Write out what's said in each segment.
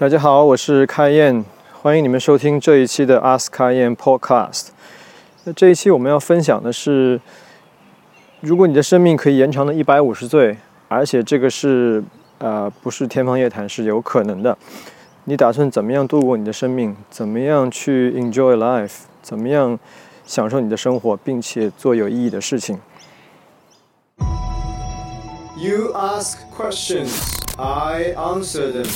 大家好，我是开燕，欢迎你们收听这一期的 Ask 开燕 Podcast。那这一期我们要分享的是，如果你的生命可以延长到一百五十岁，而且这个是呃不是天方夜谭，是有可能的，你打算怎么样度过你的生命？怎么样去 enjoy life？怎么样享受你的生活，并且做有意义的事情？You ask questions, I answer them.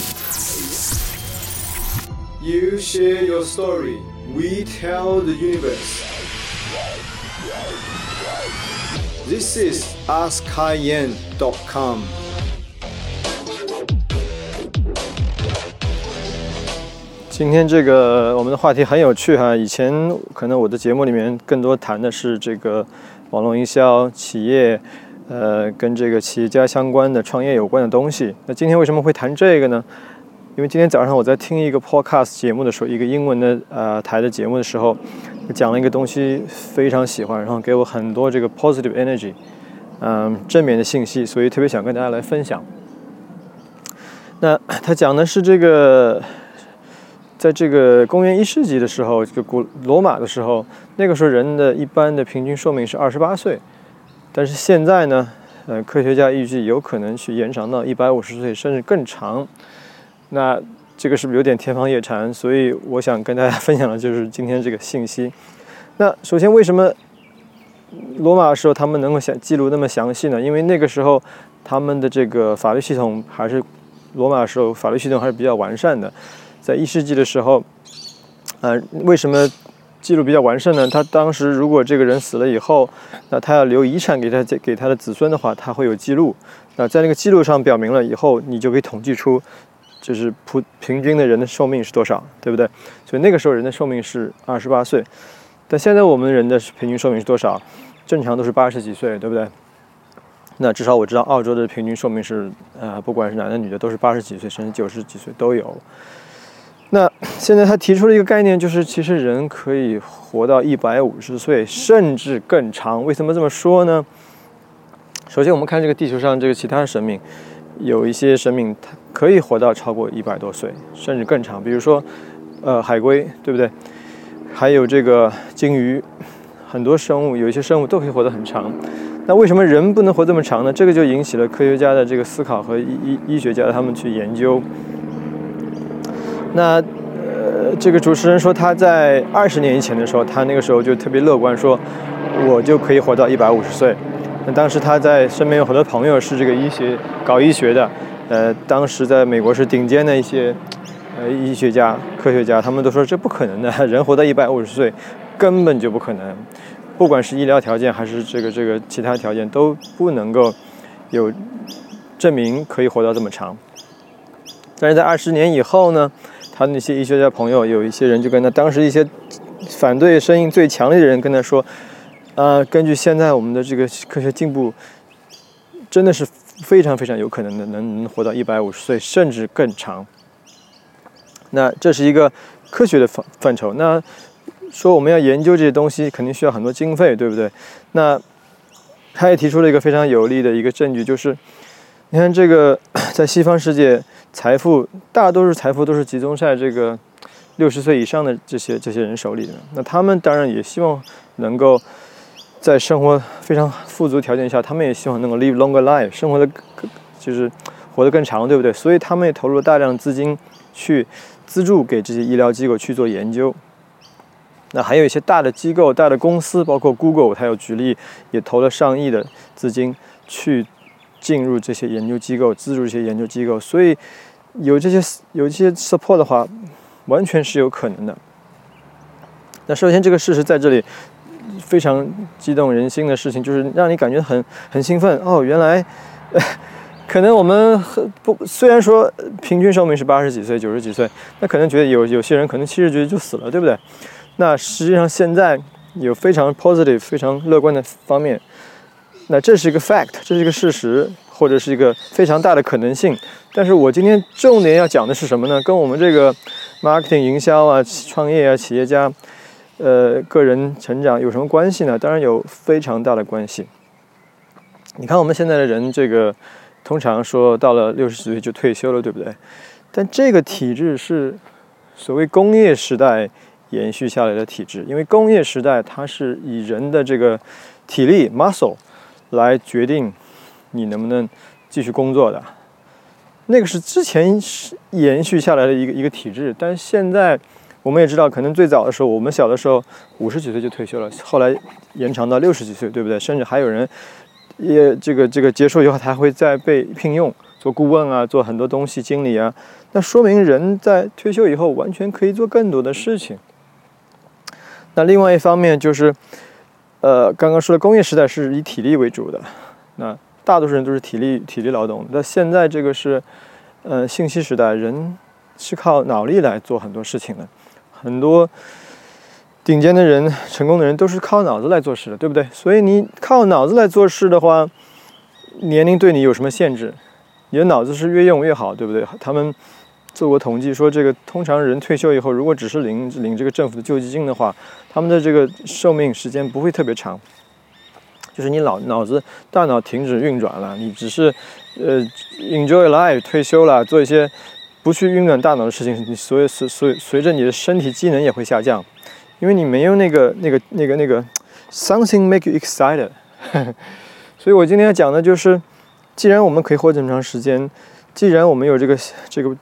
You share your story, we tell the universe. This is AskKaiYan.com. 今天这个我们的话题很有趣哈，以前可能我的节目里面更多谈的是这个网络营销、企业，呃，跟这个企业家相关的创业有关的东西。那今天为什么会谈这个呢？因为今天早上我在听一个 podcast 节目的时候，一个英文的呃台的节目的时候，讲了一个东西非常喜欢，然后给我很多这个 positive energy，嗯，正面的信息，所以特别想跟大家来分享。那他讲的是这个。在这个公元一世纪的时候，这个古罗马的时候，那个时候人的一般的平均寿命是二十八岁，但是现在呢，呃，科学家预计有可能去延长到一百五十岁，甚至更长。那这个是不是有点天方夜谭？所以我想跟大家分享的就是今天这个信息。那首先，为什么罗马的时候他们能够想记录那么详细呢？因为那个时候他们的这个法律系统还是罗马的时候法律系统还是比较完善的。在一世纪的时候，呃，为什么记录比较完善呢？他当时如果这个人死了以后，那他要留遗产给他给他的子孙的话，他会有记录。那在那个记录上表明了以后，你就可以统计出，就是普平均的人的寿命是多少，对不对？所以那个时候人的寿命是二十八岁，但现在我们人的平均寿命是多少？正常都是八十几岁，对不对？那至少我知道澳洲的平均寿命是，呃，不管是男的女的，都是八十几岁，甚至九十几岁都有。那现在他提出了一个概念，就是其实人可以活到一百五十岁，甚至更长。为什么这么说呢？首先，我们看这个地球上这个其他生命，有一些生命它可以活到超过一百多岁，甚至更长。比如说，呃，海龟，对不对？还有这个鲸鱼，很多生物，有一些生物都可以活得很长。那为什么人不能活这么长呢？这个就引起了科学家的这个思考和医医医学家他们去研究。那呃，这个主持人说他在二十年以前的时候，他那个时候就特别乐观，说我就可以活到一百五十岁。那当时他在身边有很多朋友是这个医学搞医学的，呃，当时在美国是顶尖的一些呃医学家、科学家，他们都说这不可能的，人活到一百五十岁根本就不可能，不管是医疗条件还是这个这个其他条件都不能够有证明可以活到这么长。但是在二十年以后呢？他那些医学家朋友，有一些人就跟他当时一些反对声音最强烈的人跟他说：“呃，根据现在我们的这个科学进步，真的是非常非常有可能的，能能活到一百五十岁甚至更长。那这是一个科学的范范畴。那说我们要研究这些东西，肯定需要很多经费，对不对？那他也提出了一个非常有力的一个证据，就是你看这个在西方世界。”财富大多数财富都是集中在这个六十岁以上的这些这些人手里的。那他们当然也希望能够在生活非常富足条件下，他们也希望能够 live longer life，生活的就是活得更长，对不对？所以他们也投入了大量资金去资助给这些医疗机构去做研究。那还有一些大的机构、大的公司，包括 Google，它有举例也投了上亿的资金去。进入这些研究机构，资助这些研究机构，所以有这些有这些 support 的话，完全是有可能的。那首先这个事实在这里非常激动人心的事情，就是让你感觉很很兴奋哦，原来 可能我们不虽然说平均寿命是八十几岁、九十几岁，那可能觉得有有些人可能七十岁就死了，对不对？那实际上现在有非常 positive、非常乐观的方面。那这是一个 fact，这是一个事实，或者是一个非常大的可能性。但是我今天重点要讲的是什么呢？跟我们这个 marketing 营销啊、创业啊、企业家，呃，个人成长有什么关系呢？当然有非常大的关系。你看我们现在的人，这个通常说到了六十岁就退休了，对不对？但这个体制是所谓工业时代延续下来的体制，因为工业时代它是以人的这个体力 muscle 来决定你能不能继续工作的。那个是之前是延续下来的一个一个体制，但现在我们也知道，可能最早的时候，我们小的时候五十几岁就退休了，后来延长到六十几岁，对不对？甚至还有人也这个这个结束以后，还会再被聘用做顾问啊，做很多东西经理啊。那说明人在退休以后完全可以做更多的事情。那另外一方面就是，呃，刚刚说的工业时代是以体力为主的，那。大多数人都是体力体力劳动，那现在这个是，呃，信息时代，人是靠脑力来做很多事情的，很多顶尖的人、成功的人都是靠脑子来做事的，对不对？所以你靠脑子来做事的话，年龄对你有什么限制？你的脑子是越用越好，对不对？他们做过统计说，这个通常人退休以后，如果只是领领这个政府的救济金的话，他们的这个寿命时间不会特别长。就是你脑脑子大脑停止运转了，你只是呃 enjoy life 退休了，做一些不去运转大脑的事情，你所以随随随着你的身体机能也会下降，因为你没有那个那个那个那个 something make you excited。所以我今天要讲的就是，既然我们可以活这么长时间，既然我们有这个这个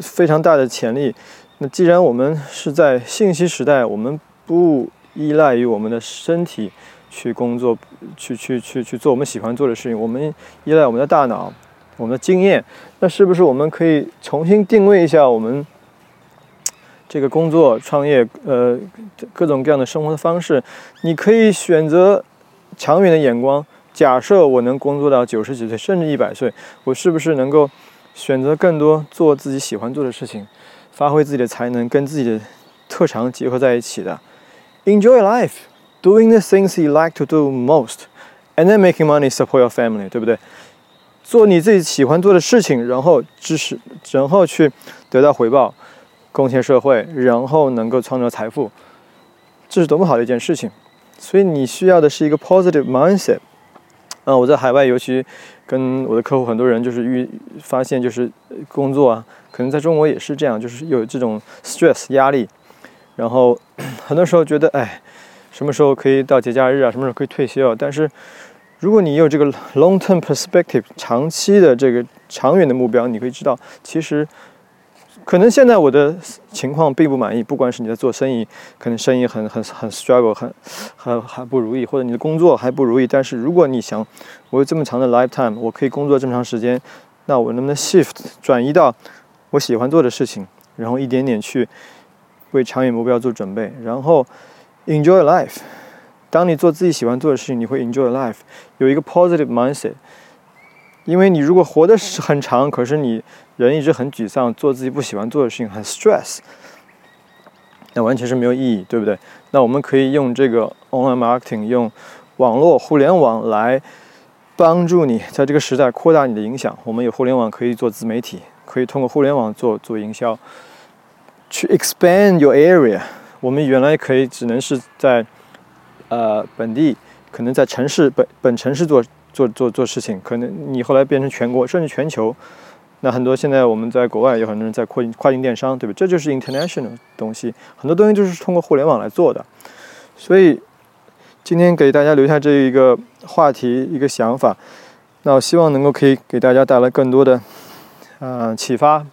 非常大的潜力，那既然我们是在信息时代，我们不依赖于我们的身体。去工作，去去去去做我们喜欢做的事情。我们依赖我们的大脑，我们的经验。那是不是我们可以重新定位一下我们这个工作、创业，呃，各种各样的生活的方式？你可以选择长远的眼光。假设我能工作到九十几岁，甚至一百岁，我是不是能够选择更多做自己喜欢做的事情，发挥自己的才能，跟自己的特长结合在一起的？Enjoy life。Doing the things you like to do most, and then making money support your family，对不对？做你自己喜欢做的事情，然后支持，然后去得到回报，贡献社会，然后能够创造财富，这是多么好的一件事情！所以你需要的是一个 positive mindset。啊，我在海外，尤其跟我的客户很多人就是遇发现，就是工作啊，可能在中国也是这样，就是有这种 stress 压力，然后很多时候觉得，哎。什么时候可以到节假日啊？什么时候可以退休？但是，如果你有这个 long-term perspective，长期的这个长远的目标，你可以知道，其实可能现在我的情况并不满意。不管是你在做生意，可能生意很很很 struggle，很很还不如意，或者你的工作还不如意。但是如果你想，我有这么长的 lifetime，我可以工作这么长时间，那我能不能 shift 转移到我喜欢做的事情，然后一点点去为长远目标做准备，然后。Enjoy life。当你做自己喜欢做的事情，你会 enjoy life，有一个 positive mindset。因为你如果活的是很长，可是你人一直很沮丧，做自己不喜欢做的事情很 stress，那完全是没有意义，对不对？那我们可以用这个 online marketing，用网络互联网来帮助你在这个时代扩大你的影响。我们有互联网可以做自媒体，可以通过互联网做做营销，去 expand your area。我们原来可以只能是在，呃，本地，可能在城市本本城市做做做做事情，可能你后来变成全国甚至全球，那很多现在我们在国外有很多人在跨境跨境电商，对吧？这就是 international 东西，很多东西就是通过互联网来做的。所以今天给大家留下这一个话题一个想法，那我希望能够可以给大家带来更多的呃启发。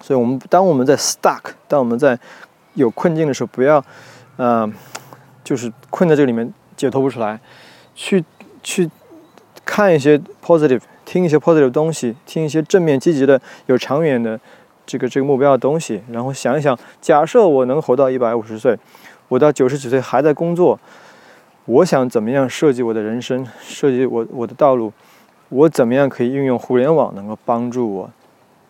所以我们当我们在 stuck，当我们在有困境的时候，不要，呃，就是困在这里面解脱不出来，去去看一些 positive，听一些 positive 的东西，听一些正面积极的、有长远的这个这个目标的东西，然后想一想，假设我能活到一百五十岁，我到九十几岁还在工作，我想怎么样设计我的人生，设计我我的道路，我怎么样可以运用互联网能够帮助我。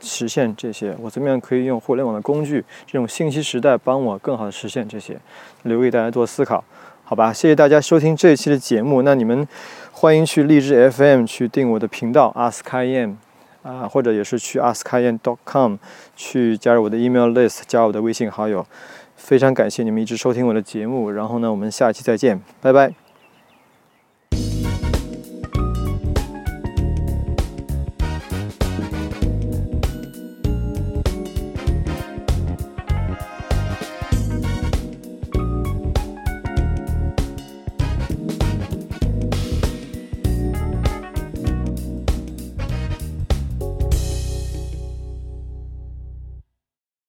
实现这些，我怎么样可以用互联网的工具？这种信息时代帮我更好的实现这些，留给大家做思考，好吧？谢谢大家收听这一期的节目。那你们欢迎去荔枝 FM 去订我的频道 AskIM 啊，或者也是去 AskIM.com 去加入我的 email list，加我的微信好友。非常感谢你们一直收听我的节目。然后呢，我们下期再见，拜拜。